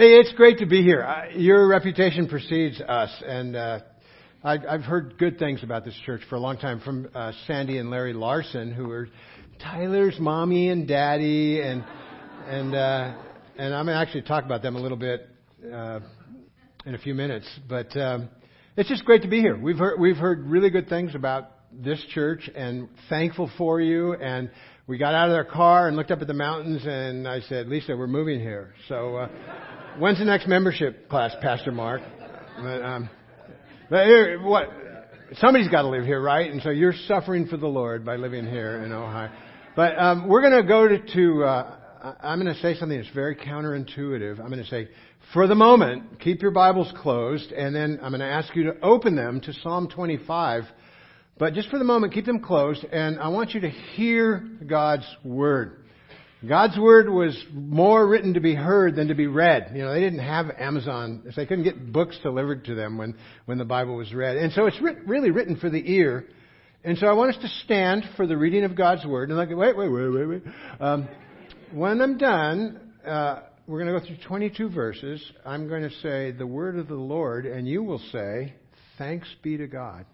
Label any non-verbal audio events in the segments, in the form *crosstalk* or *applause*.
Hey, it's great to be here. Uh, your reputation precedes us, and uh, I, I've heard good things about this church for a long time from uh, Sandy and Larry Larson, who are Tyler's mommy and daddy, and and uh, and I'm to actually talk about them a little bit uh, in a few minutes. But um, it's just great to be here. We've heard we've heard really good things about this church, and thankful for you. And we got out of our car and looked up at the mountains, and I said, Lisa, we're moving here. So. Uh, When's the next membership class, Pastor Mark? But, um, but here, what? Somebody's got to live here, right? And so you're suffering for the Lord by living here in Ohio. But um, we're going to go to. uh, I'm going to say something that's very counterintuitive. I'm going to say, for the moment, keep your Bibles closed, and then I'm going to ask you to open them to Psalm 25. But just for the moment, keep them closed, and I want you to hear God's Word. God's word was more written to be heard than to be read. You know, they didn't have Amazon, they couldn't get books delivered to them when, when the Bible was read. And so it's writ- really written for the ear. And so I want us to stand for the reading of God's word. And like, wait, wait, wait, wait, wait. Um, when I'm done, uh, we're going to go through 22 verses. I'm going to say the word of the Lord, and you will say, "Thanks be to God."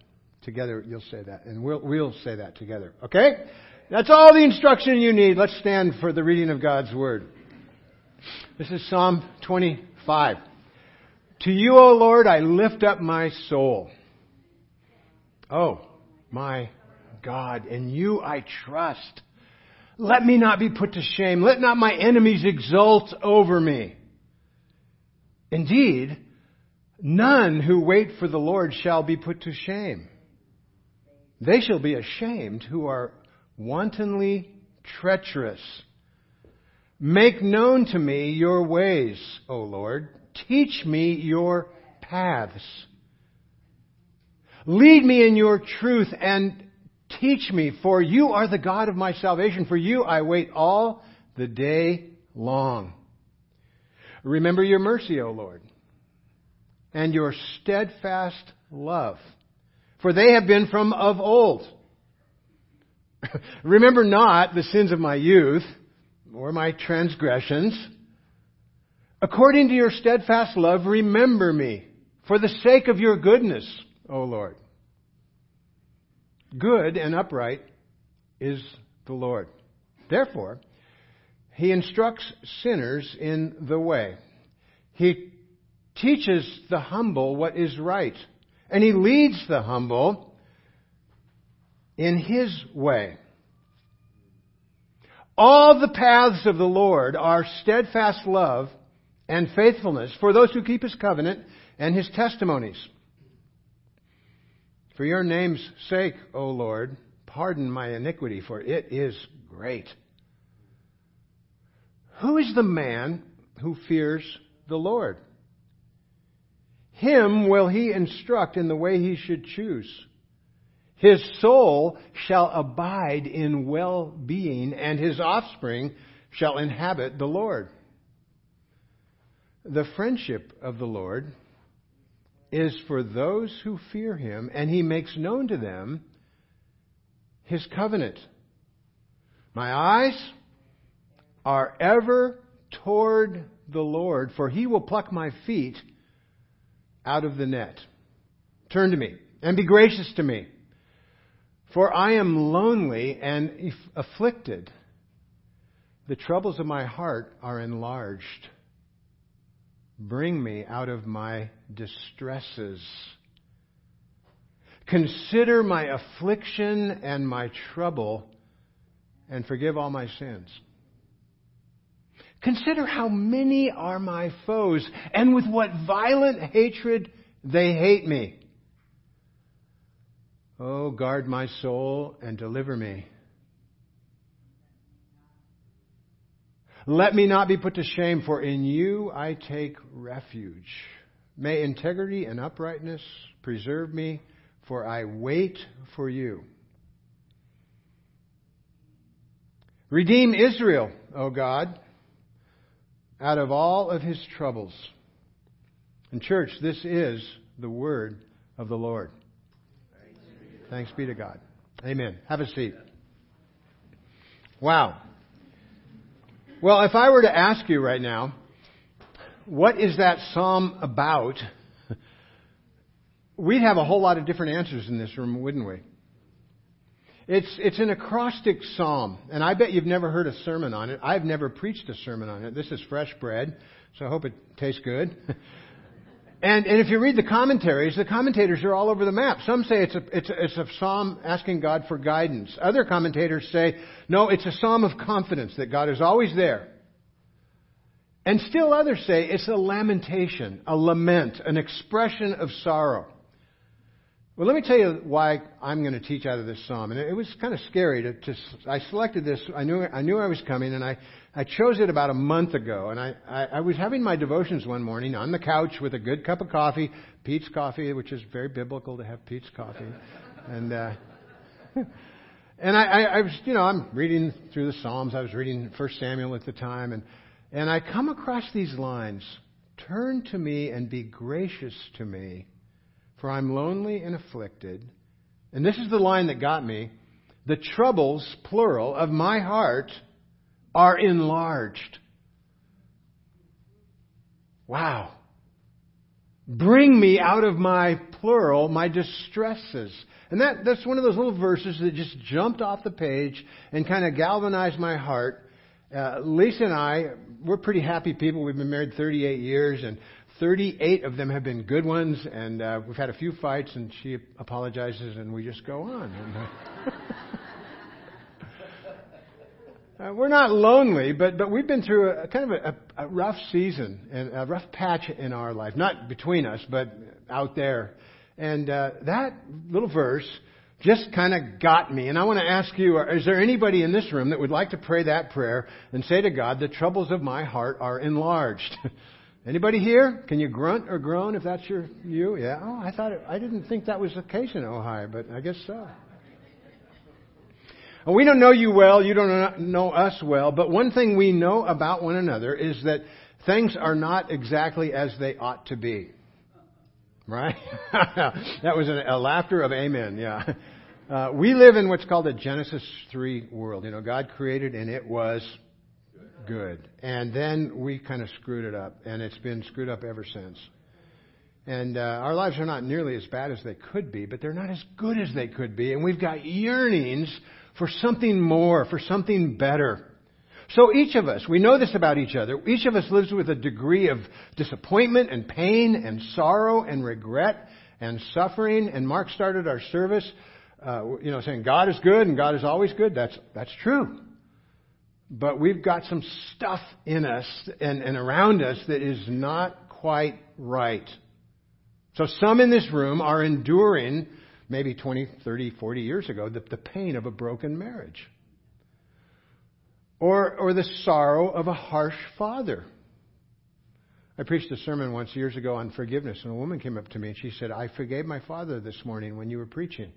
Together, you'll say that, and we'll we'll say that together. Okay? That's all the instruction you need. Let's stand for the reading of God's Word. This is Psalm 25. To you, O Lord, I lift up my soul. Oh, my God, in you I trust. Let me not be put to shame. Let not my enemies exult over me. Indeed, none who wait for the Lord shall be put to shame. They shall be ashamed who are wantonly treacherous. Make known to me your ways, O Lord. Teach me your paths. Lead me in your truth and teach me, for you are the God of my salvation. For you I wait all the day long. Remember your mercy, O Lord, and your steadfast love, for they have been from of old. *laughs* Remember not the sins of my youth or my transgressions. According to your steadfast love, remember me for the sake of your goodness, O Lord. Good and upright is the Lord. Therefore, he instructs sinners in the way. He teaches the humble what is right, and he leads the humble in His way. All the paths of the Lord are steadfast love and faithfulness for those who keep His covenant and His testimonies. For your name's sake, O Lord, pardon my iniquity, for it is great. Who is the man who fears the Lord? Him will he instruct in the way he should choose. His soul shall abide in well being, and his offspring shall inhabit the Lord. The friendship of the Lord is for those who fear him, and he makes known to them his covenant. My eyes are ever toward the Lord, for he will pluck my feet out of the net. Turn to me and be gracious to me. For I am lonely and afflicted. The troubles of my heart are enlarged. Bring me out of my distresses. Consider my affliction and my trouble and forgive all my sins. Consider how many are my foes and with what violent hatred they hate me. Oh, guard my soul and deliver me. Let me not be put to shame, for in you I take refuge. May integrity and uprightness preserve me, for I wait for you. Redeem Israel, O God, out of all of his troubles. And, church, this is the word of the Lord. Thanks be to God. Amen. Have a seat. Wow. Well, if I were to ask you right now, what is that psalm about? We'd have a whole lot of different answers in this room, wouldn't we? It's, it's an acrostic psalm, and I bet you've never heard a sermon on it. I've never preached a sermon on it. This is fresh bread, so I hope it tastes good. *laughs* and, and if you read the commentaries, the commentators are all over the map. Some say it's a, it's, a, it's a psalm asking God for guidance. Other commentators say, no, it's a psalm of confidence that God is always there. And still others say it's a lamentation, a lament, an expression of sorrow. Well, let me tell you why I'm going to teach out of this psalm. And it was kind of scary to, to I selected this. I knew, I knew I was coming and I, I chose it about a month ago. And I, I, I was having my devotions one morning on the couch with a good cup of coffee, Peet's coffee, which is very biblical to have Peet's coffee. and, uh, *laughs* and I, I, I was, you know, I'm reading through the Psalms. I was reading First Samuel at the time and, and I come across these lines. Turn to me and be gracious to me for I'm lonely and afflicted. And this is the line that got me. The troubles, plural, of my heart are enlarged. Wow. Bring me out of my plural, my distresses. And that, that's one of those little verses that just jumped off the page and kind of galvanized my heart. Uh, Lisa and I, we're pretty happy people. We've been married 38 years, and 38 of them have been good ones, and uh, we've had a few fights, and she apologizes, and we just go on. And, uh, *laughs* uh, we're not lonely, but but we've been through a, kind of a, a rough season and a rough patch in our life, not between us, but out there. And uh, that little verse just kind of got me. And I want to ask you, is there anybody in this room that would like to pray that prayer and say to God, the troubles of my heart are enlarged? *laughs* Anybody here? Can you grunt or groan if that's your you? Yeah. Oh, I thought it, I didn't think that was the case in Ohio, but I guess so. we don't know you well, you don't know us well, but one thing we know about one another is that things are not exactly as they ought to be. Right? *laughs* that was a laughter of amen, yeah. Uh, we live in what's called a Genesis 3 world. You know, God created and it was good. And then we kind of screwed it up, and it's been screwed up ever since. And uh, our lives are not nearly as bad as they could be, but they're not as good as they could be. And we've got yearnings for something more, for something better. So each of us, we know this about each other, each of us lives with a degree of disappointment and pain and sorrow and regret and suffering. And Mark started our service, uh, you know, saying God is good and God is always good. That's, that's true. But we've got some stuff in us and, and around us that is not quite right. So some in this room are enduring, maybe 20, 30, 40 years ago, the, the pain of a broken marriage. Or, or the sorrow of a harsh father. I preached a sermon once years ago on forgiveness, and a woman came up to me and she said, I forgave my father this morning when you were preaching.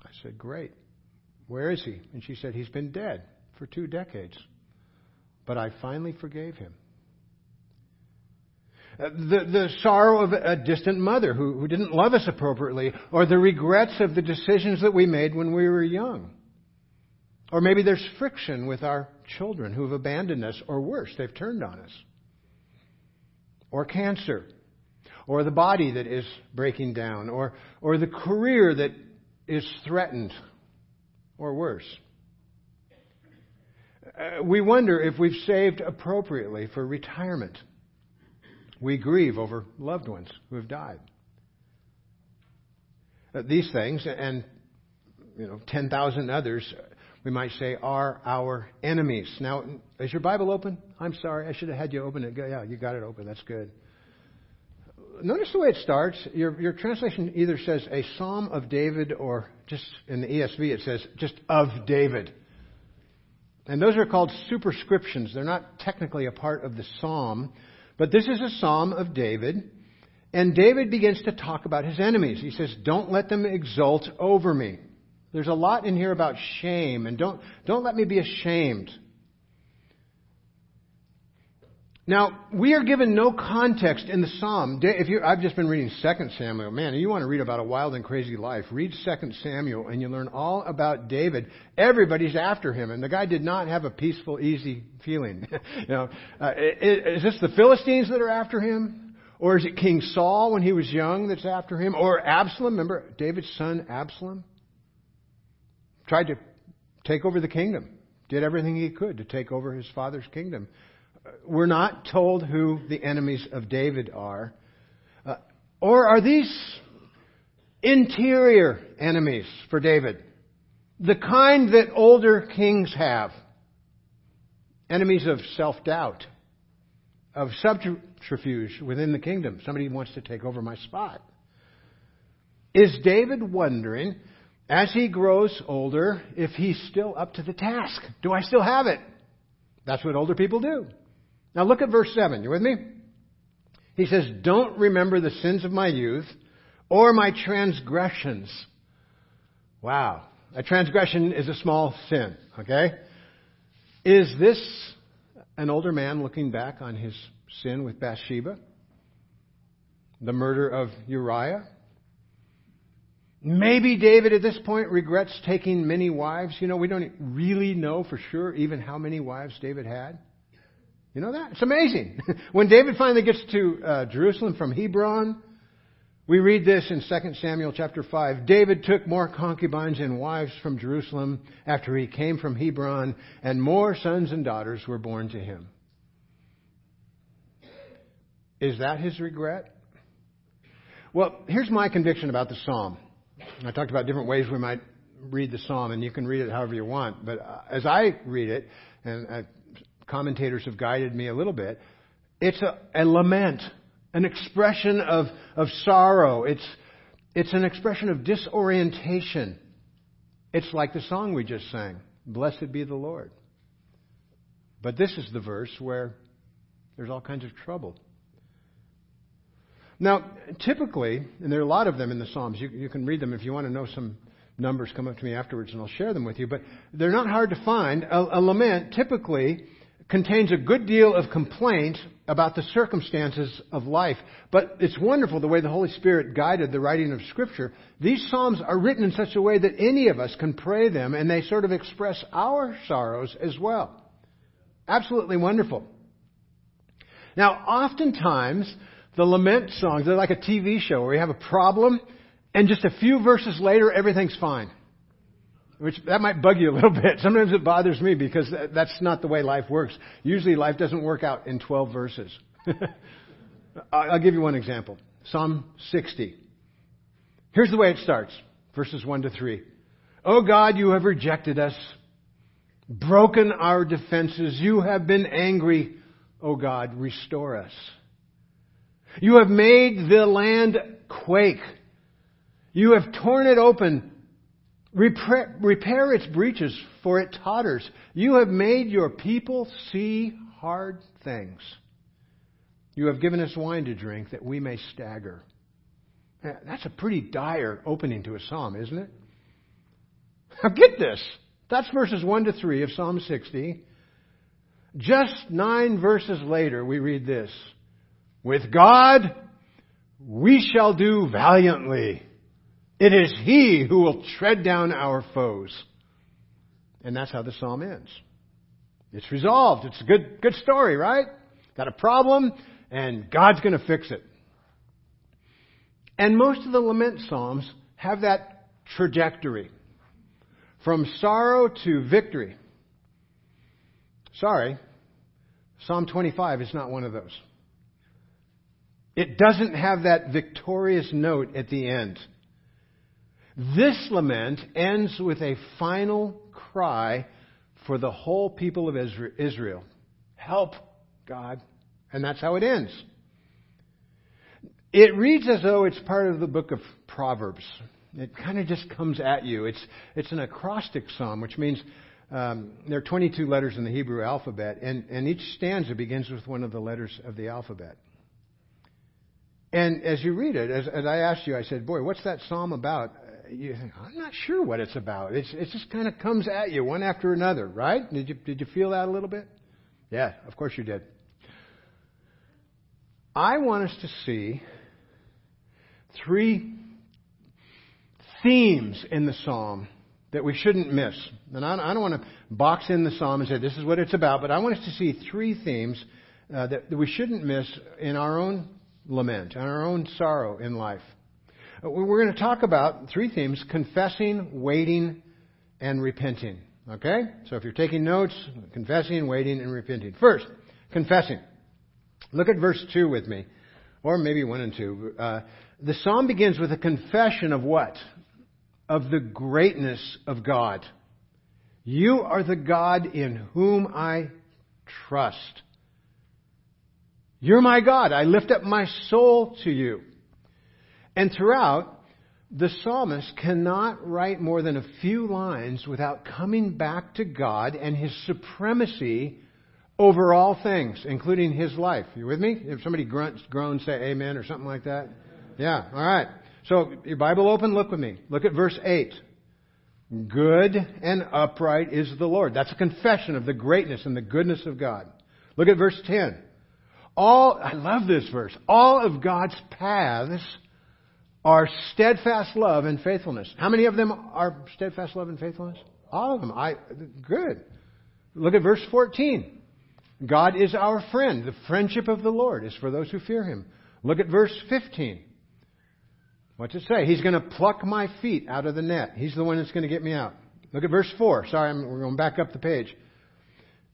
I said, Great. Where is he? And she said, He's been dead for two decades. But I finally forgave him. Uh, the, the sorrow of a distant mother who, who didn't love us appropriately, or the regrets of the decisions that we made when we were young. Or maybe there's friction with our children who have abandoned us, or worse, they've turned on us. Or cancer, or the body that is breaking down, or, or the career that is threatened, or worse. Uh, we wonder if we've saved appropriately for retirement. We grieve over loved ones who have died. Uh, these things, and you know, 10,000 others, we might say, are our enemies. Now, is your Bible open? I'm sorry, I should have had you open it. Yeah, you got it open. That's good. Notice the way it starts. Your, your translation either says a Psalm of David, or just in the ESV it says just of David. And those are called superscriptions. They're not technically a part of the psalm, but this is a psalm of David. And David begins to talk about his enemies. He says, Don't let them exult over me. There's a lot in here about shame, and don't, don't let me be ashamed. Now, we are given no context in the psalm. If you, I've just been reading 2 Samuel. Man, you want to read about a wild and crazy life. Read 2 Samuel and you learn all about David. Everybody's after him, and the guy did not have a peaceful, easy feeling. *laughs* you know, uh, is this the Philistines that are after him? Or is it King Saul when he was young that's after him? Or Absalom? Remember David's son Absalom? Tried to take over the kingdom. Did everything he could to take over his father's kingdom we're not told who the enemies of David are. Uh, or are these interior enemies for David? The kind that older kings have. Enemies of self doubt, of subterfuge within the kingdom. Somebody wants to take over my spot. Is David wondering, as he grows older, if he's still up to the task? Do I still have it? That's what older people do. Now look at verse 7. You with me? He says, Don't remember the sins of my youth or my transgressions. Wow. A transgression is a small sin, okay? Is this an older man looking back on his sin with Bathsheba? The murder of Uriah? Maybe David at this point regrets taking many wives. You know, we don't really know for sure even how many wives David had. You know that? It's amazing. *laughs* when David finally gets to uh, Jerusalem from Hebron, we read this in 2 Samuel chapter 5. David took more concubines and wives from Jerusalem after he came from Hebron, and more sons and daughters were born to him. Is that his regret? Well, here's my conviction about the psalm. I talked about different ways we might read the psalm, and you can read it however you want. But uh, as I read it, and I commentators have guided me a little bit. It's a, a lament, an expression of, of sorrow. It's, it's an expression of disorientation. It's like the song we just sang Blessed be the Lord. But this is the verse where there's all kinds of trouble. Now, typically, and there are a lot of them in the Psalms, you, you can read them if you want to know some numbers, come up to me afterwards and I'll share them with you, but they're not hard to find. A, a lament typically contains a good deal of complaint about the circumstances of life. But it's wonderful the way the Holy Spirit guided the writing of Scripture. These Psalms are written in such a way that any of us can pray them and they sort of express our sorrows as well. Absolutely wonderful. Now, oftentimes, the lament songs, they're like a TV show where you have a problem and just a few verses later, everything's fine. Which that might bug you a little *laughs* bit. Sometimes it bothers me because that's not the way life works. Usually life doesn't work out in 12 verses. *laughs* I'll give you one example. Psalm 60. Here's the way it starts. Verses 1 to 3. Oh God, you have rejected us, broken our defenses. You have been angry. Oh God, restore us. You have made the land quake. You have torn it open Repair, repair its breaches, for it totters. You have made your people see hard things. You have given us wine to drink that we may stagger. That's a pretty dire opening to a psalm, isn't it? Now get this. That's verses 1 to 3 of Psalm 60. Just nine verses later, we read this With God, we shall do valiantly. It is He who will tread down our foes. And that's how the psalm ends. It's resolved. It's a good, good story, right? Got a problem, and God's going to fix it. And most of the lament psalms have that trajectory from sorrow to victory. Sorry, Psalm 25 is not one of those. It doesn't have that victorious note at the end. This lament ends with a final cry for the whole people of Israel. Help, God. And that's how it ends. It reads as though it's part of the book of Proverbs. It kind of just comes at you. It's, it's an acrostic psalm, which means um, there are 22 letters in the Hebrew alphabet, and, and each stanza begins with one of the letters of the alphabet. And as you read it, as, as I asked you, I said, Boy, what's that psalm about? You think, I'm not sure what it's about. It's, it just kind of comes at you one after another, right? Did you, did you feel that a little bit? Yeah, of course you did. I want us to see three themes in the psalm that we shouldn't miss. And I, I don't want to box in the psalm and say this is what it's about, but I want us to see three themes uh, that, that we shouldn't miss in our own lament, in our own sorrow in life. We're going to talk about three themes confessing, waiting, and repenting. Okay? So if you're taking notes, confessing, waiting, and repenting. First, confessing. Look at verse 2 with me, or maybe 1 and 2. Uh, the psalm begins with a confession of what? Of the greatness of God. You are the God in whom I trust. You're my God. I lift up my soul to you. And throughout, the psalmist cannot write more than a few lines without coming back to God and his supremacy over all things, including his life. You with me? If somebody grunts, groans, say amen or something like that. Yeah, all right. So, your Bible open, look with me. Look at verse 8. Good and upright is the Lord. That's a confession of the greatness and the goodness of God. Look at verse 10. All, I love this verse. All of God's paths are steadfast love and faithfulness. How many of them are steadfast love and faithfulness? All of them. I, good. Look at verse 14. God is our friend. The friendship of the Lord is for those who fear him. Look at verse 15. What's it say? He's going to pluck my feet out of the net. He's the one that's going to get me out. Look at verse 4. Sorry, I'm, we're going back up the page.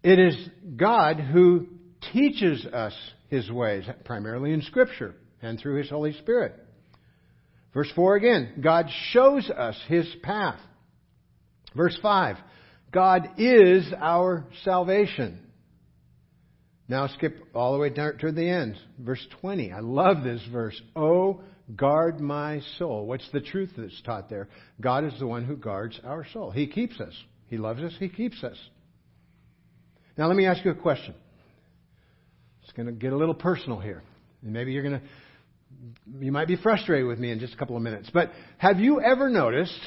It is God who teaches us his ways, primarily in Scripture and through his Holy Spirit. Verse 4 again, God shows us his path. Verse 5, God is our salvation. Now skip all the way down to the end. Verse 20. I love this verse. Oh, guard my soul. What's the truth that's taught there? God is the one who guards our soul. He keeps us. He loves us. He keeps us. Now let me ask you a question. It's going to get a little personal here. And maybe you're going to, you might be frustrated with me in just a couple of minutes. But have you ever noticed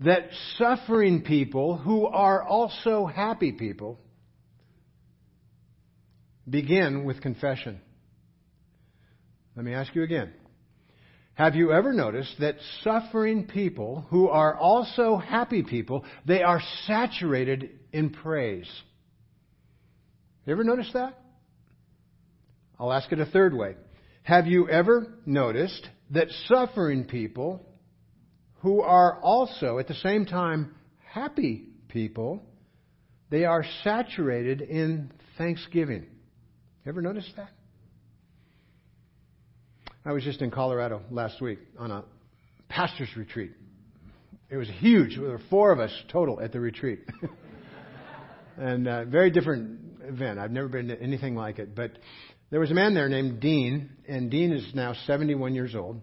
that suffering people who are also happy people begin with confession. Let me ask you again. Have you ever noticed that suffering people who are also happy people, they are saturated in praise? You ever noticed that? I'll ask it a third way. Have you ever noticed that suffering people who are also at the same time happy people, they are saturated in thanksgiving? Ever noticed that? I was just in Colorado last week on a pastor's retreat. It was huge. There were four of us total at the retreat. *laughs* and uh, very different event. I've never been to anything like it. But there was a man there named Dean, and Dean is now 71 years old.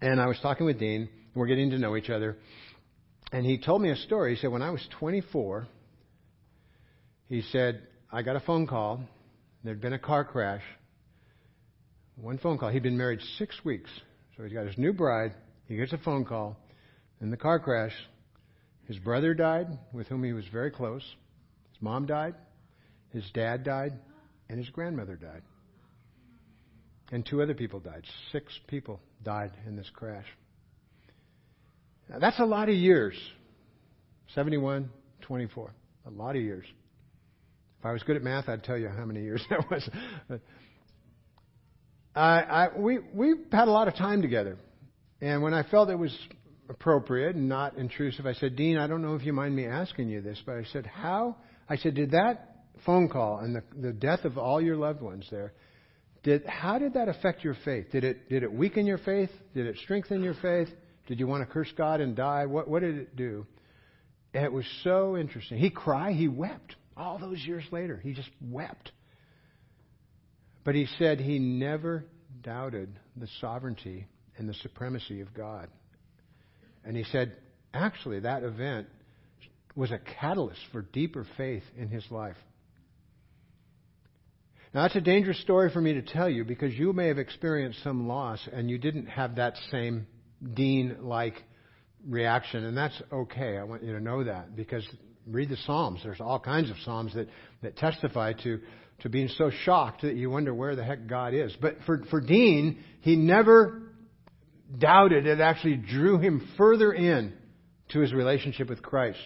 And I was talking with Dean. and We're getting to know each other. And he told me a story. He said, when I was 24, he said, I got a phone call There'd been a car crash. One phone call. He'd been married six weeks. So he's got his new bride. He gets a phone call. In the car crash, his brother died, with whom he was very close. His mom died. His dad died. And his grandmother died. And two other people died. Six people died in this crash. Now, that's a lot of years. 71, 24. A lot of years. If I was good at math, I'd tell you how many years *laughs* that was. I, I, we, we had a lot of time together. And when I felt it was appropriate and not intrusive, I said, Dean, I don't know if you mind me asking you this, but I said, how? I said, did that phone call and the, the death of all your loved ones there, did, how did that affect your faith? Did it, did it weaken your faith? Did it strengthen your faith? Did you want to curse God and die? What, what did it do? it was so interesting. He cried, he wept. All those years later, he just wept. But he said he never doubted the sovereignty and the supremacy of God. And he said, actually, that event was a catalyst for deeper faith in his life. Now, that's a dangerous story for me to tell you because you may have experienced some loss and you didn't have that same Dean like reaction, and that's okay. I want you to know that because read the Psalms. There's all kinds of Psalms that, that testify to to being so shocked that you wonder where the heck God is. But for, for Dean, he never doubted. It actually drew him further in to his relationship with Christ.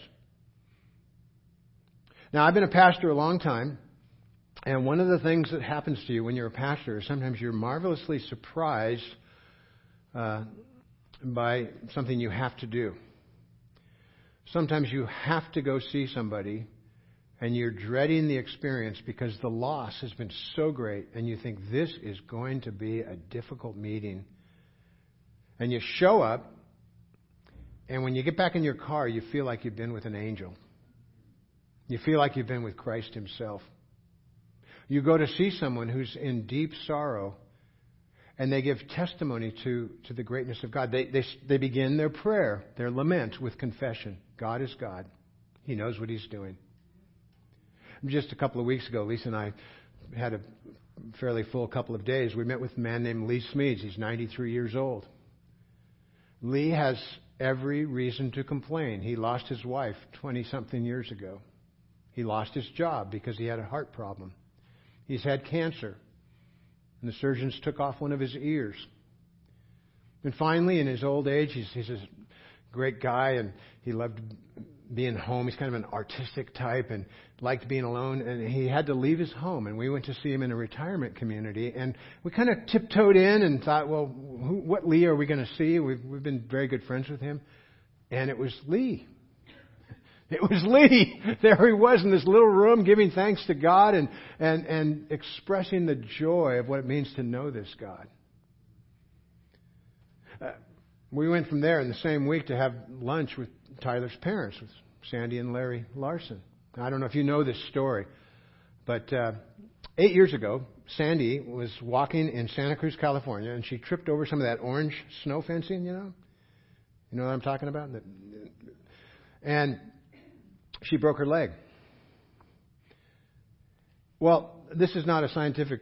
Now, I've been a pastor a long time, and one of the things that happens to you when you're a pastor is sometimes you're marvelously surprised uh, by something you have to do. Sometimes you have to go see somebody and you're dreading the experience because the loss has been so great and you think this is going to be a difficult meeting. And you show up, and when you get back in your car, you feel like you've been with an angel. You feel like you've been with Christ Himself. You go to see someone who's in deep sorrow, and they give testimony to, to the greatness of God. They, they, they begin their prayer, their lament with confession God is God, He knows what He's doing. Just a couple of weeks ago, Lisa and I had a fairly full couple of days. We met with a man named Lee Smeeds. He's 93 years old. Lee has every reason to complain. He lost his wife 20 something years ago. He lost his job because he had a heart problem. He's had cancer, and the surgeons took off one of his ears. And finally, in his old age, he's, he's a great guy, and he loved being home. He's kind of an artistic type and liked being alone. And he had to leave his home. And we went to see him in a retirement community. And we kind of tiptoed in and thought, well, who, what Lee are we going to see? We've, we've been very good friends with him. And it was Lee. *laughs* It was Lee. There he was in this little room giving thanks to God and, and, and expressing the joy of what it means to know this God. Uh, we went from there in the same week to have lunch with Tyler's parents, with Sandy and Larry Larson. I don't know if you know this story, but uh, eight years ago, Sandy was walking in Santa Cruz, California, and she tripped over some of that orange snow fencing, you know? You know what I'm talking about? And she broke her leg. Well, this is not a scientific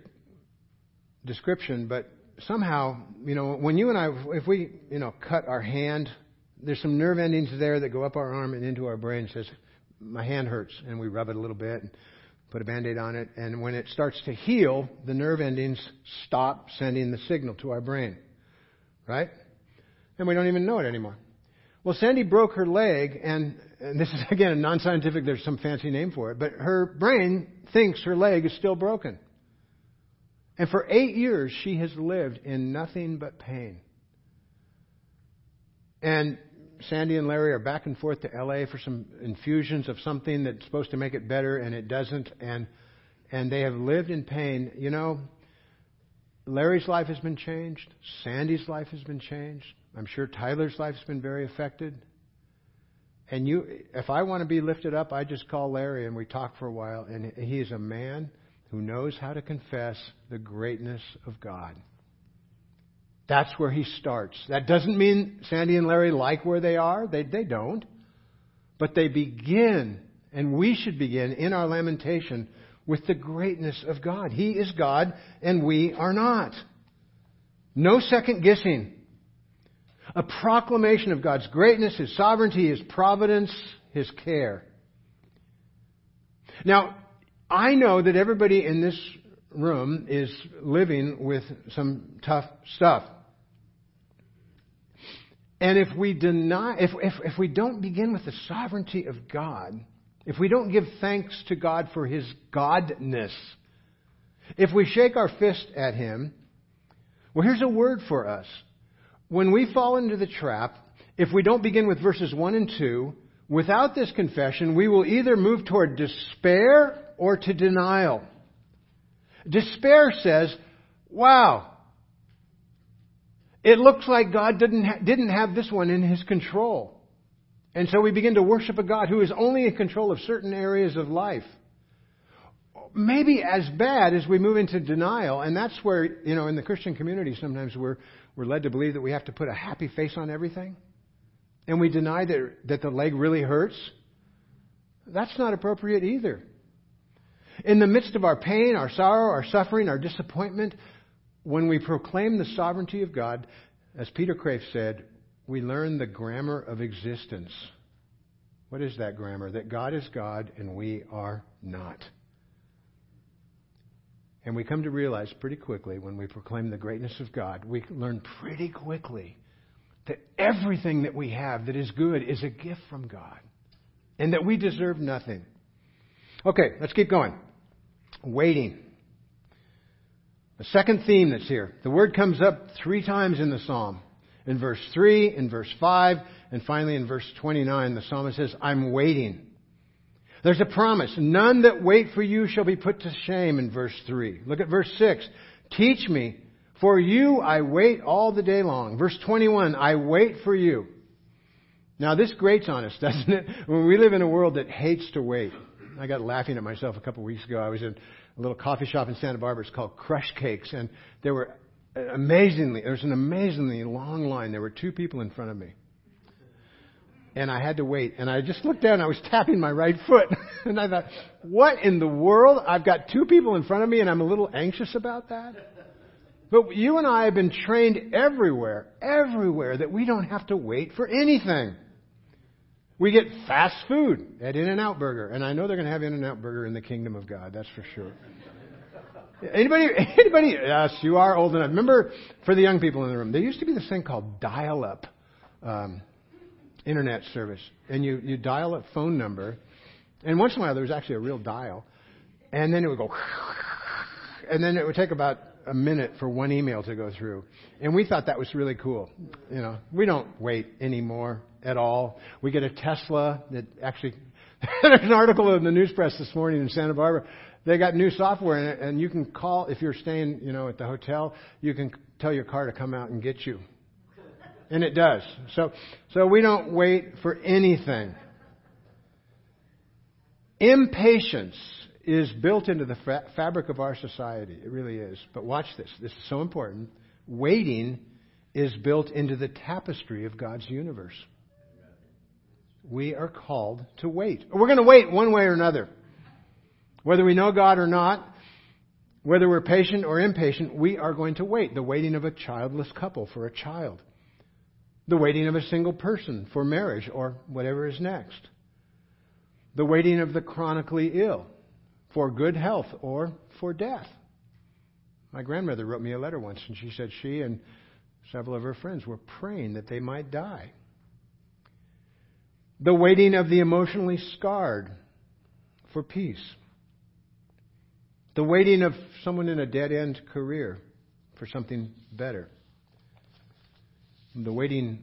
description, but somehow, you know, when you and I, if we, you know, cut our hand, there's some nerve endings there that go up our arm and into our brain. Says, my hand hurts, and we rub it a little bit and put a band-aid on it. And when it starts to heal, the nerve endings stop sending the signal to our brain, right? And we don't even know it anymore. Well, Sandy broke her leg, and, and this is *laughs* again a non-scientific. There's some fancy name for it, but her brain thinks her leg is still broken. And for eight years, she has lived in nothing but pain. And Sandy and Larry are back and forth to LA for some infusions of something that's supposed to make it better, and it doesn't. And and they have lived in pain. You know, Larry's life has been changed. Sandy's life has been changed. I'm sure Tyler's life has been very affected. And you, if I want to be lifted up, I just call Larry and we talk for a while. And he is a man who knows how to confess the greatness of God. That's where he starts. That doesn't mean Sandy and Larry like where they are. They, they don't. But they begin, and we should begin in our lamentation with the greatness of God. He is God, and we are not. No second guessing. A proclamation of God's greatness, His sovereignty, His providence, His care. Now, I know that everybody in this room is living with some tough stuff. And if we deny, if, if, if we don't begin with the sovereignty of God, if we don't give thanks to God for His Godness, if we shake our fist at Him, well, here's a word for us. When we fall into the trap, if we don't begin with verses 1 and 2, without this confession, we will either move toward despair or to denial. Despair says, wow, it looks like God didn't, ha- didn't have this one in his control. And so we begin to worship a God who is only in control of certain areas of life. Maybe as bad as we move into denial, and that's where, you know, in the Christian community sometimes we're, we're led to believe that we have to put a happy face on everything. And we deny that, that the leg really hurts. That's not appropriate either. In the midst of our pain, our sorrow, our suffering, our disappointment, when we proclaim the sovereignty of God, as Peter Kreeft said, we learn the grammar of existence. What is that grammar? That God is God and we are not. And we come to realize pretty quickly when we proclaim the greatness of God, we learn pretty quickly that everything that we have that is good is a gift from God and that we deserve nothing. Okay, let's keep going. Waiting. The second theme that's here. The word comes up three times in the psalm. In verse 3, in verse 5, and finally in verse 29, the psalmist says, I'm waiting. There's a promise. None that wait for you shall be put to shame in verse 3. Look at verse 6. Teach me, for you I wait all the day long. Verse 21, I wait for you. Now this grates on us, *laughs* doesn't it? When we live in a world that hates to wait. I got laughing at myself a couple of weeks ago. I was in a little coffee shop in Santa Barbara. It's called Crush Cakes, and there were amazingly there was an amazingly long line. There were two people in front of me, and I had to wait. And I just looked down. I was tapping my right foot, *laughs* and I thought, "What in the world? I've got two people in front of me, and I'm a little anxious about that." But you and I have been trained everywhere, everywhere, that we don't have to wait for anything. We get fast food at In-N-Out Burger, and I know they're going to have In-N-Out Burger in the kingdom of God. That's for sure. Anybody? Anybody? Yes, you are old enough. Remember, for the young people in the room, there used to be this thing called dial-up um, internet service, and you you dial a phone number, and once in a while there was actually a real dial, and then it would go, *laughs* and then it would take about a minute for one email to go through, and we thought that was really cool. You know, we don't wait anymore at all. We get a Tesla that actually, *laughs* there's an article in the news press this morning in Santa Barbara. They got new software in it, and you can call if you're staying, you know, at the hotel. You can tell your car to come out and get you, and it does. So, so we don't wait for anything. Impatience is built into the fa- fabric of our society. It really is. But watch this. This is so important. Waiting is built into the tapestry of God's universe we are called to wait. We're going to wait one way or another. Whether we know God or not, whether we're patient or impatient, we are going to wait. The waiting of a childless couple for a child. The waiting of a single person for marriage or whatever is next. The waiting of the chronically ill for good health or for death. My grandmother wrote me a letter once and she said she and several of her friends were praying that they might die the waiting of the emotionally scarred for peace, the waiting of someone in a dead end career for something better, the waiting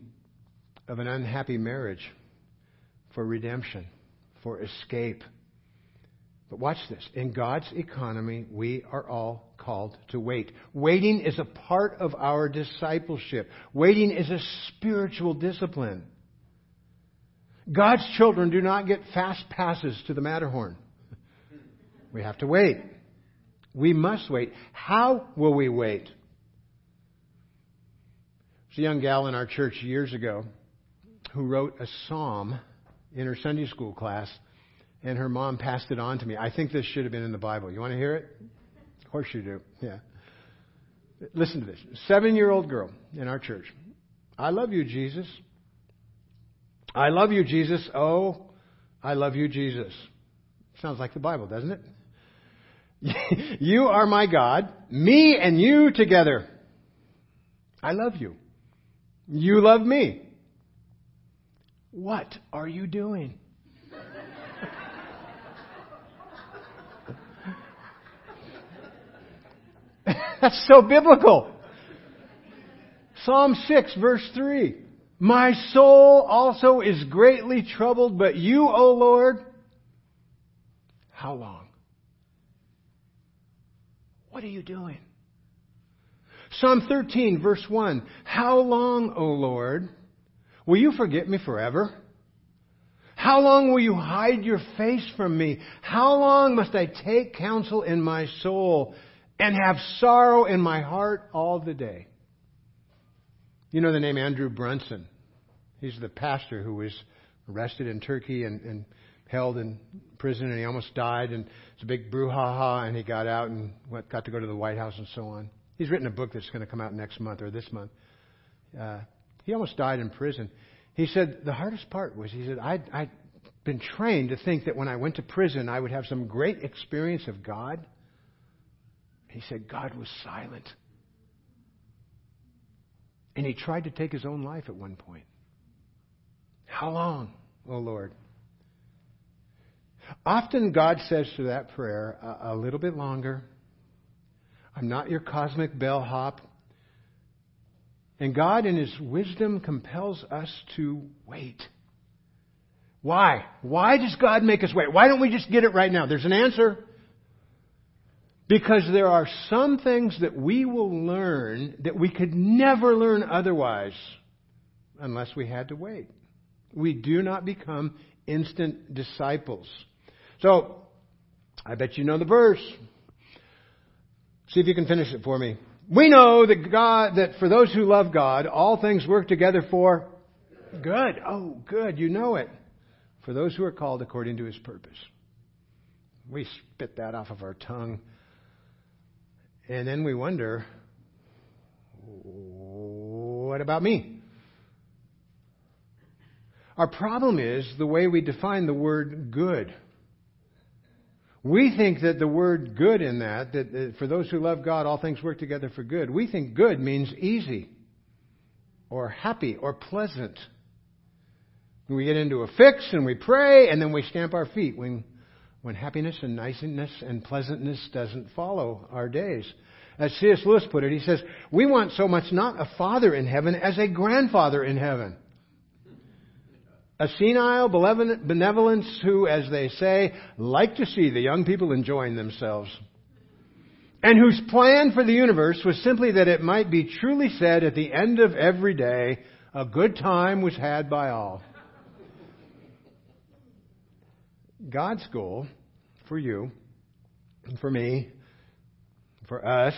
of an unhappy marriage for redemption, for escape. But watch this. In God's economy, we are all called to wait. Waiting is a part of our discipleship. Waiting is a spiritual discipline. God's children do not get fast passes to the Matterhorn. We have to wait. We must wait. How will we wait? There's a young gal in our church years ago who wrote a psalm in her Sunday school class, and her mom passed it on to me. I think this should have been in the Bible. You want to hear it? Of course you do. Yeah. Listen to this. Seven year old girl in our church. I love you, Jesus. I love you, Jesus. Oh, I love you, Jesus. Sounds like the Bible, doesn't it? *laughs* you are my God, me and you together. I love you. You love me. What are you doing? *laughs* That's so biblical. Psalm 6, verse 3. My soul also is greatly troubled, but you, O Lord, how long? What are you doing? Psalm 13, verse 1. How long, O Lord, will you forget me forever? How long will you hide your face from me? How long must I take counsel in my soul and have sorrow in my heart all the day? You know the name Andrew Brunson. He's the pastor who was arrested in Turkey and, and held in prison, and he almost died. And it's a big brouhaha, and he got out and went, got to go to the White House and so on. He's written a book that's going to come out next month or this month. Uh, he almost died in prison. He said the hardest part was he said I'd, I'd been trained to think that when I went to prison I would have some great experience of God. He said God was silent. And he tried to take his own life at one point. How long, O oh Lord? Often God says to that prayer, a, a little bit longer. I'm not your cosmic bellhop. And God, in His wisdom, compels us to wait. Why? Why does God make us wait? Why don't we just get it right now? There's an answer. Because there are some things that we will learn that we could never learn otherwise unless we had to wait. We do not become instant disciples. So, I bet you know the verse. See if you can finish it for me. We know that God, that for those who love God, all things work together for good. Oh, good. You know it. For those who are called according to his purpose. We spit that off of our tongue. And then we wonder, what about me? Our problem is the way we define the word good. We think that the word good in that, that for those who love God, all things work together for good. We think good means easy or happy or pleasant. We get into a fix and we pray and then we stamp our feet when, when happiness and niceness and pleasantness doesn't follow our days. As C.S. Lewis put it, he says, we want so much not a father in heaven as a grandfather in heaven. A senile benevolence who, as they say, like to see the young people enjoying themselves. And whose plan for the universe was simply that it might be truly said at the end of every day, a good time was had by all. God's goal for you, for me, for us,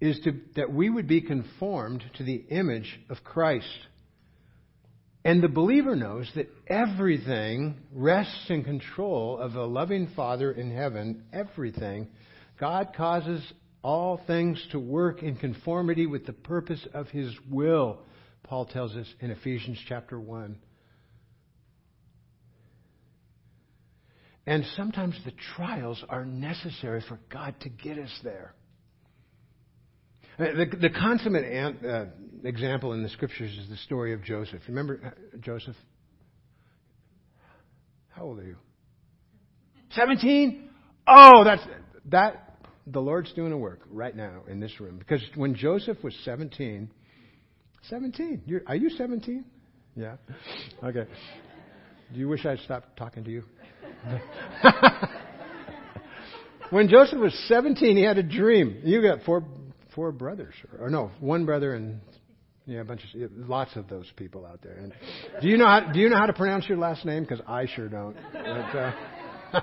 is to, that we would be conformed to the image of Christ. And the believer knows that everything rests in control of a loving Father in heaven. Everything. God causes all things to work in conformity with the purpose of His will, Paul tells us in Ephesians chapter 1. And sometimes the trials are necessary for God to get us there. The, the consummate ant, uh, example in the scriptures is the story of Joseph. Remember uh, Joseph? How old are you? 17? Oh, that's that the Lord's doing a work right now in this room. Because when Joseph was 17, 17, you're, are you 17? Yeah. Okay. Do you wish I'd stopped talking to you? *laughs* when Joseph was 17, he had a dream. You got four four brothers, or no, one brother and yeah, a bunch of lots of those people out there. And do you know how do you know how to pronounce your last name? Because I sure don't. But, uh, *laughs*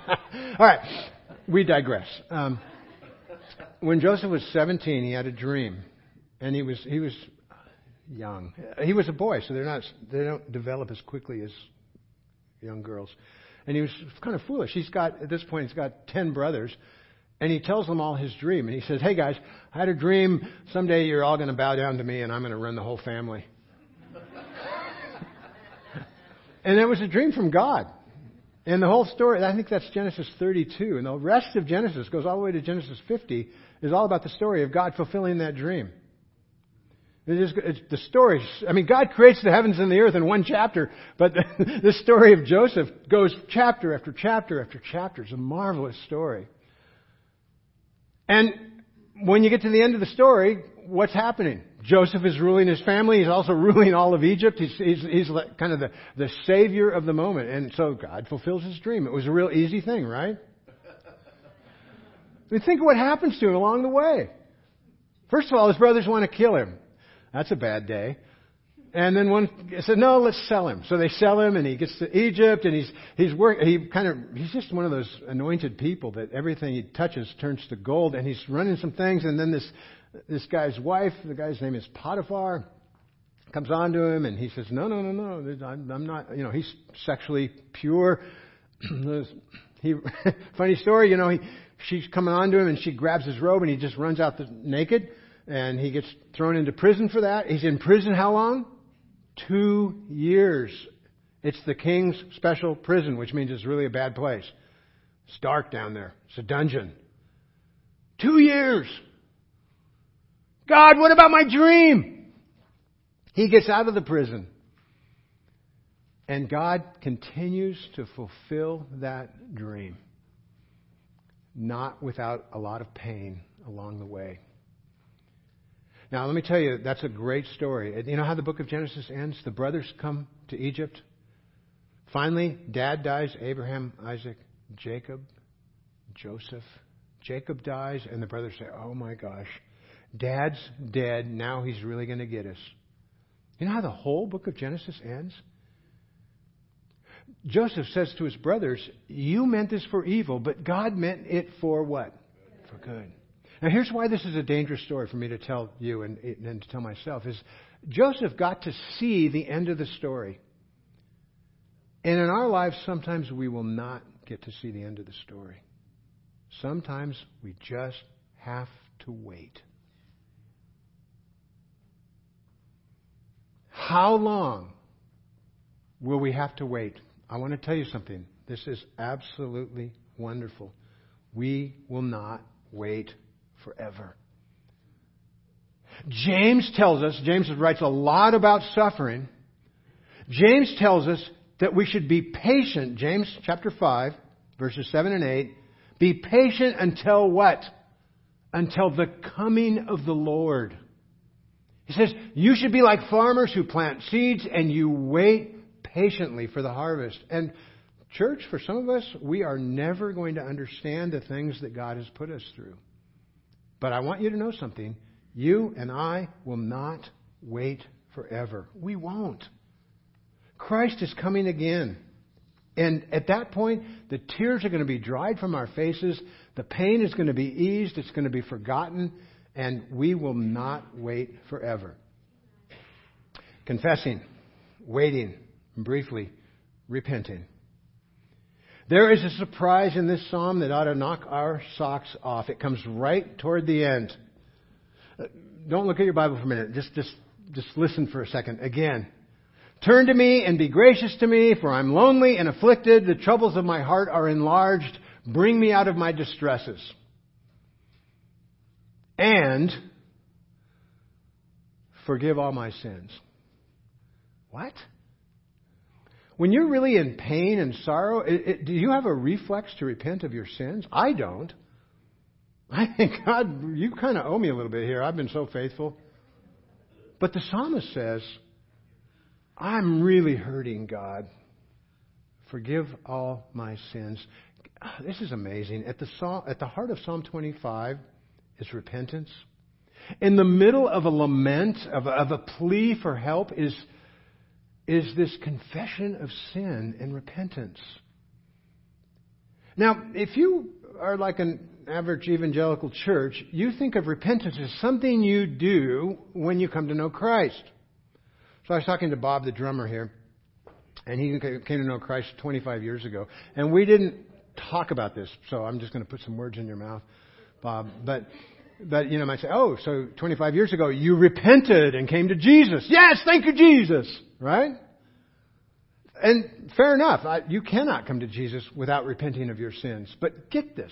all right, we digress. Um, when Joseph was 17, he had a dream, and he was he was young. He was a boy, so they're not they don't develop as quickly as young girls. And he was kind of foolish. He's got at this point he's got ten brothers, and he tells them all his dream. And he says, Hey guys, I had a dream. Someday you're all going to bow down to me and I'm going to run the whole family. *laughs* and it was a dream from God. And the whole story, I think that's Genesis 32. And the rest of Genesis goes all the way to Genesis 50, is all about the story of God fulfilling that dream. It is, it's the story. I mean, God creates the heavens and the earth in one chapter, but *laughs* the, the story of Joseph goes chapter after chapter after chapter. It's a marvelous story. And when you get to the end of the story, what's happening? Joseph is ruling his family. He's also *laughs* ruling all of Egypt. He's, he's, he's kind of the, the savior of the moment. And so God fulfills his dream. It was a real easy thing, right? I mean, think of what happens to him along the way. First of all, his brothers want to kill him. That's a bad day. And then one said, "No, let's sell him." So they sell him, and he gets to Egypt, and he's he's work. He kind of he's just one of those anointed people that everything he touches turns to gold, and he's running some things. And then this this guy's wife, the guy's name is Potiphar, comes on to him, and he says, "No, no, no, no, I'm, I'm not. You know, he's sexually pure." *clears throat* he *laughs* funny story, you know, he she's coming on to him, and she grabs his robe, and he just runs out the, naked, and he gets thrown into prison for that. He's in prison how long? Two years. It's the king's special prison, which means it's really a bad place. It's dark down there. It's a dungeon. Two years. God, what about my dream? He gets out of the prison. And God continues to fulfill that dream, not without a lot of pain along the way. Now, let me tell you, that's a great story. You know how the book of Genesis ends? The brothers come to Egypt. Finally, dad dies Abraham, Isaac, Jacob, Joseph. Jacob dies, and the brothers say, Oh my gosh, dad's dead. Now he's really going to get us. You know how the whole book of Genesis ends? Joseph says to his brothers, You meant this for evil, but God meant it for what? For good. Now, here's why this is a dangerous story for me to tell you and, and to tell myself is Joseph got to see the end of the story. And in our lives, sometimes we will not get to see the end of the story. Sometimes we just have to wait. How long will we have to wait? I want to tell you something. This is absolutely wonderful. We will not wait forever. James tells us, James writes a lot about suffering. James tells us that we should be patient. James chapter 5, verses 7 and 8. Be patient until what? Until the coming of the Lord. He says, you should be like farmers who plant seeds and you wait patiently for the harvest. And church, for some of us, we are never going to understand the things that God has put us through. But I want you to know something. You and I will not wait forever. We won't. Christ is coming again. And at that point, the tears are going to be dried from our faces. The pain is going to be eased. It's going to be forgotten. And we will not wait forever. Confessing, waiting, briefly, repenting. There is a surprise in this psalm that ought to knock our socks off. It comes right toward the end. Uh, don't look at your Bible for a minute. Just, just, just listen for a second. Again. Turn to me and be gracious to me, for I'm lonely and afflicted. The troubles of my heart are enlarged. Bring me out of my distresses. And forgive all my sins. What? When you're really in pain and sorrow, it, it, do you have a reflex to repent of your sins? I don't. I think, *laughs* God, you kind of owe me a little bit here. I've been so faithful. But the psalmist says, I'm really hurting, God. Forgive all my sins. Ah, this is amazing. At the, at the heart of Psalm 25 is repentance. In the middle of a lament, of a, of a plea for help, is is this confession of sin and repentance. Now, if you are like an average evangelical church, you think of repentance as something you do when you come to know Christ. So I was talking to Bob, the drummer here, and he came to know Christ 25 years ago. And we didn't talk about this, so I'm just going to put some words in your mouth, Bob. But but you know, might say, "Oh, so 25 years ago you repented and came to Jesus." Yes, thank you, Jesus. Right? And fair enough. I, you cannot come to Jesus without repenting of your sins. But get this: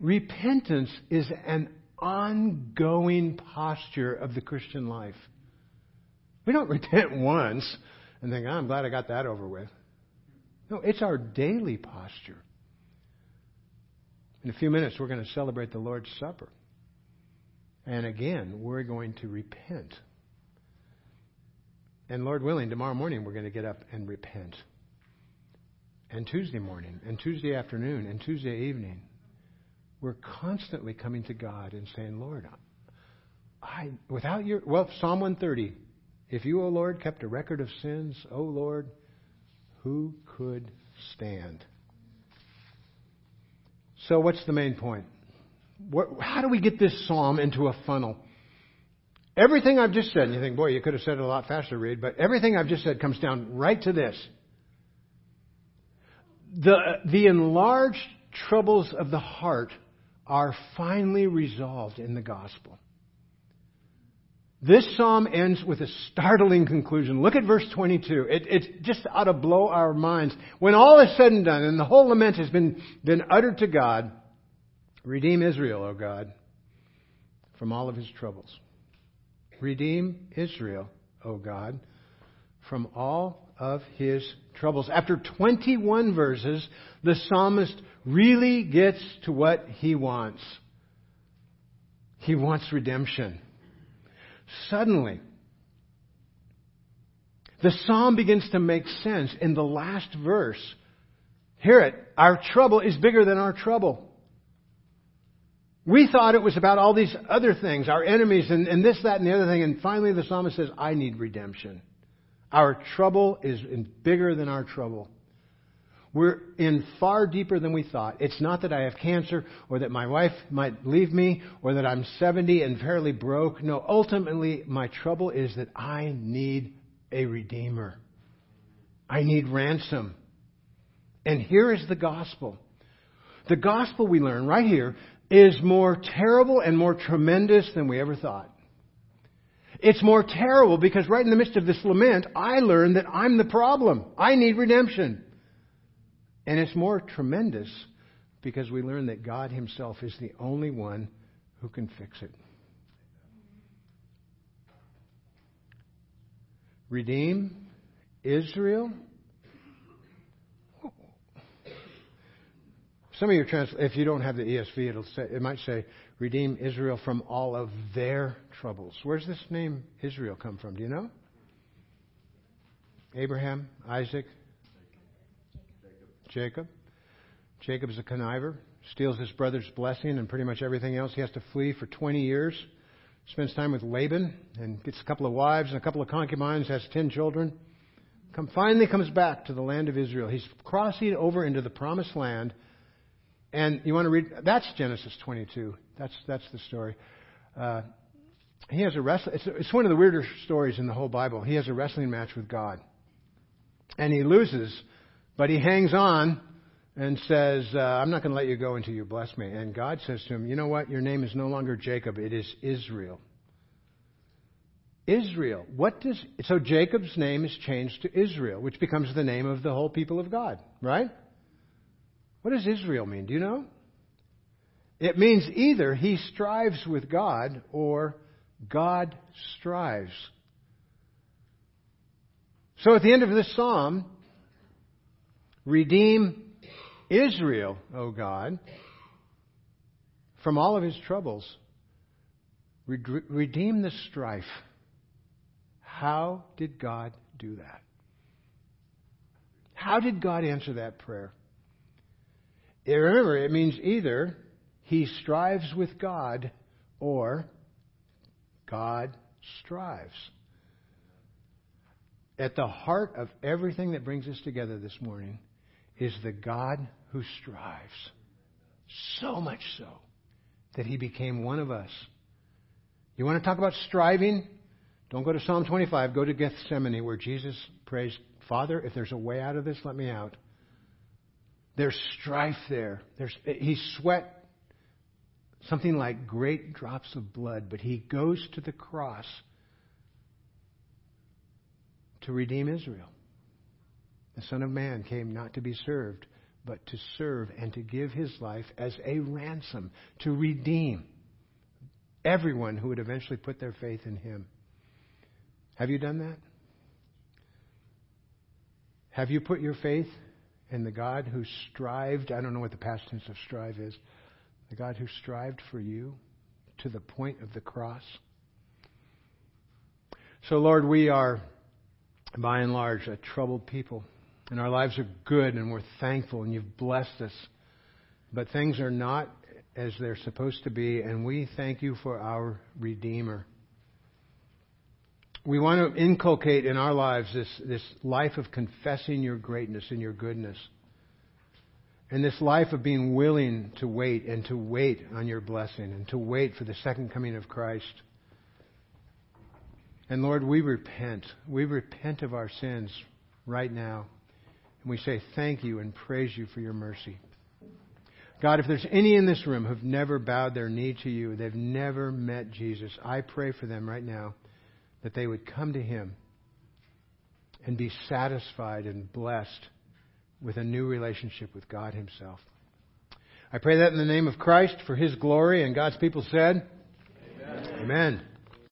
repentance is an ongoing posture of the Christian life. We don't *laughs* repent once and think, oh, "I'm glad I got that over with." No, it's our daily posture. In a few minutes, we're going to celebrate the Lord's Supper. And again, we're going to repent. And Lord willing, tomorrow morning we're going to get up and repent. And Tuesday morning, and Tuesday afternoon, and Tuesday evening, we're constantly coming to God and saying, Lord, I, without your, well, Psalm 130, if you, O Lord, kept a record of sins, O Lord, who could stand? So, what's the main point? What, how do we get this psalm into a funnel? Everything I've just said, and you think, boy, you could have said it a lot faster, Reed, but everything I've just said comes down right to this. The, the enlarged troubles of the heart are finally resolved in the gospel. This psalm ends with a startling conclusion. Look at verse 22. It, it just ought to blow our minds. When all is said and done and the whole lament has been, been uttered to God, Redeem Israel, O God, from all of his troubles. Redeem Israel, O God, from all of his troubles. After 21 verses, the psalmist really gets to what he wants. He wants redemption. Suddenly, the psalm begins to make sense in the last verse. Hear it. Our trouble is bigger than our trouble. We thought it was about all these other things, our enemies and, and this, that, and the other thing. And finally the psalmist says, I need redemption. Our trouble is bigger than our trouble. We're in far deeper than we thought. It's not that I have cancer or that my wife might leave me or that I'm 70 and fairly broke. No, ultimately, my trouble is that I need a redeemer. I need ransom. And here is the gospel. The gospel we learn right here is more terrible and more tremendous than we ever thought. It's more terrible because right in the midst of this lament, I learn that I'm the problem. I need redemption. And it's more tremendous because we learn that God Himself is the only one who can fix it. Redeem Israel. Some of your trans, if you don't have the ESV, it'll say it might say redeem Israel from all of their troubles. Where's this name Israel come from? Do you know? Abraham, Isaac, Jacob. Jacob is a conniver, steals his brother's blessing and pretty much everything else. He has to flee for 20 years. Spends time with Laban and gets a couple of wives and a couple of concubines, has 10 children. Come, finally comes back to the land of Israel. He's crossing over into the promised land. And you want to read, that's Genesis 22. That's, that's the story. Uh, he has a wrestling, it's, it's one of the weirder stories in the whole Bible. He has a wrestling match with God. And he loses but he hangs on and says, uh, I'm not going to let you go until you bless me. And God says to him, You know what? Your name is no longer Jacob, it is Israel. Israel. What does so Jacob's name is changed to Israel, which becomes the name of the whole people of God, right? What does Israel mean? Do you know? It means either he strives with God or God strives. So at the end of this psalm, Redeem Israel, O God, from all of his troubles. Redeem the strife. How did God do that? How did God answer that prayer? Remember, it means either he strives with God or God strives. At the heart of everything that brings us together this morning is the God who strives. So much so that he became one of us. You want to talk about striving? Don't go to Psalm 25. Go to Gethsemane where Jesus prays, Father, if there's a way out of this, let me out. There's strife there. There's, he sweat something like great drops of blood, but he goes to the cross to redeem Israel. The Son of Man came not to be served, but to serve and to give his life as a ransom, to redeem everyone who would eventually put their faith in him. Have you done that? Have you put your faith in the God who strived? I don't know what the past tense of strive is. The God who strived for you to the point of the cross. So, Lord, we are by and large a troubled people. And our lives are good and we're thankful and you've blessed us. But things are not as they're supposed to be, and we thank you for our Redeemer. We want to inculcate in our lives this, this life of confessing your greatness and your goodness. And this life of being willing to wait and to wait on your blessing and to wait for the second coming of Christ. And Lord, we repent. We repent of our sins right now. And we say thank you and praise you for your mercy. God, if there's any in this room who've never bowed their knee to you, they've never met Jesus, I pray for them right now that they would come to him and be satisfied and blessed with a new relationship with God himself. I pray that in the name of Christ for His glory, and God's people said, Amen. Amen.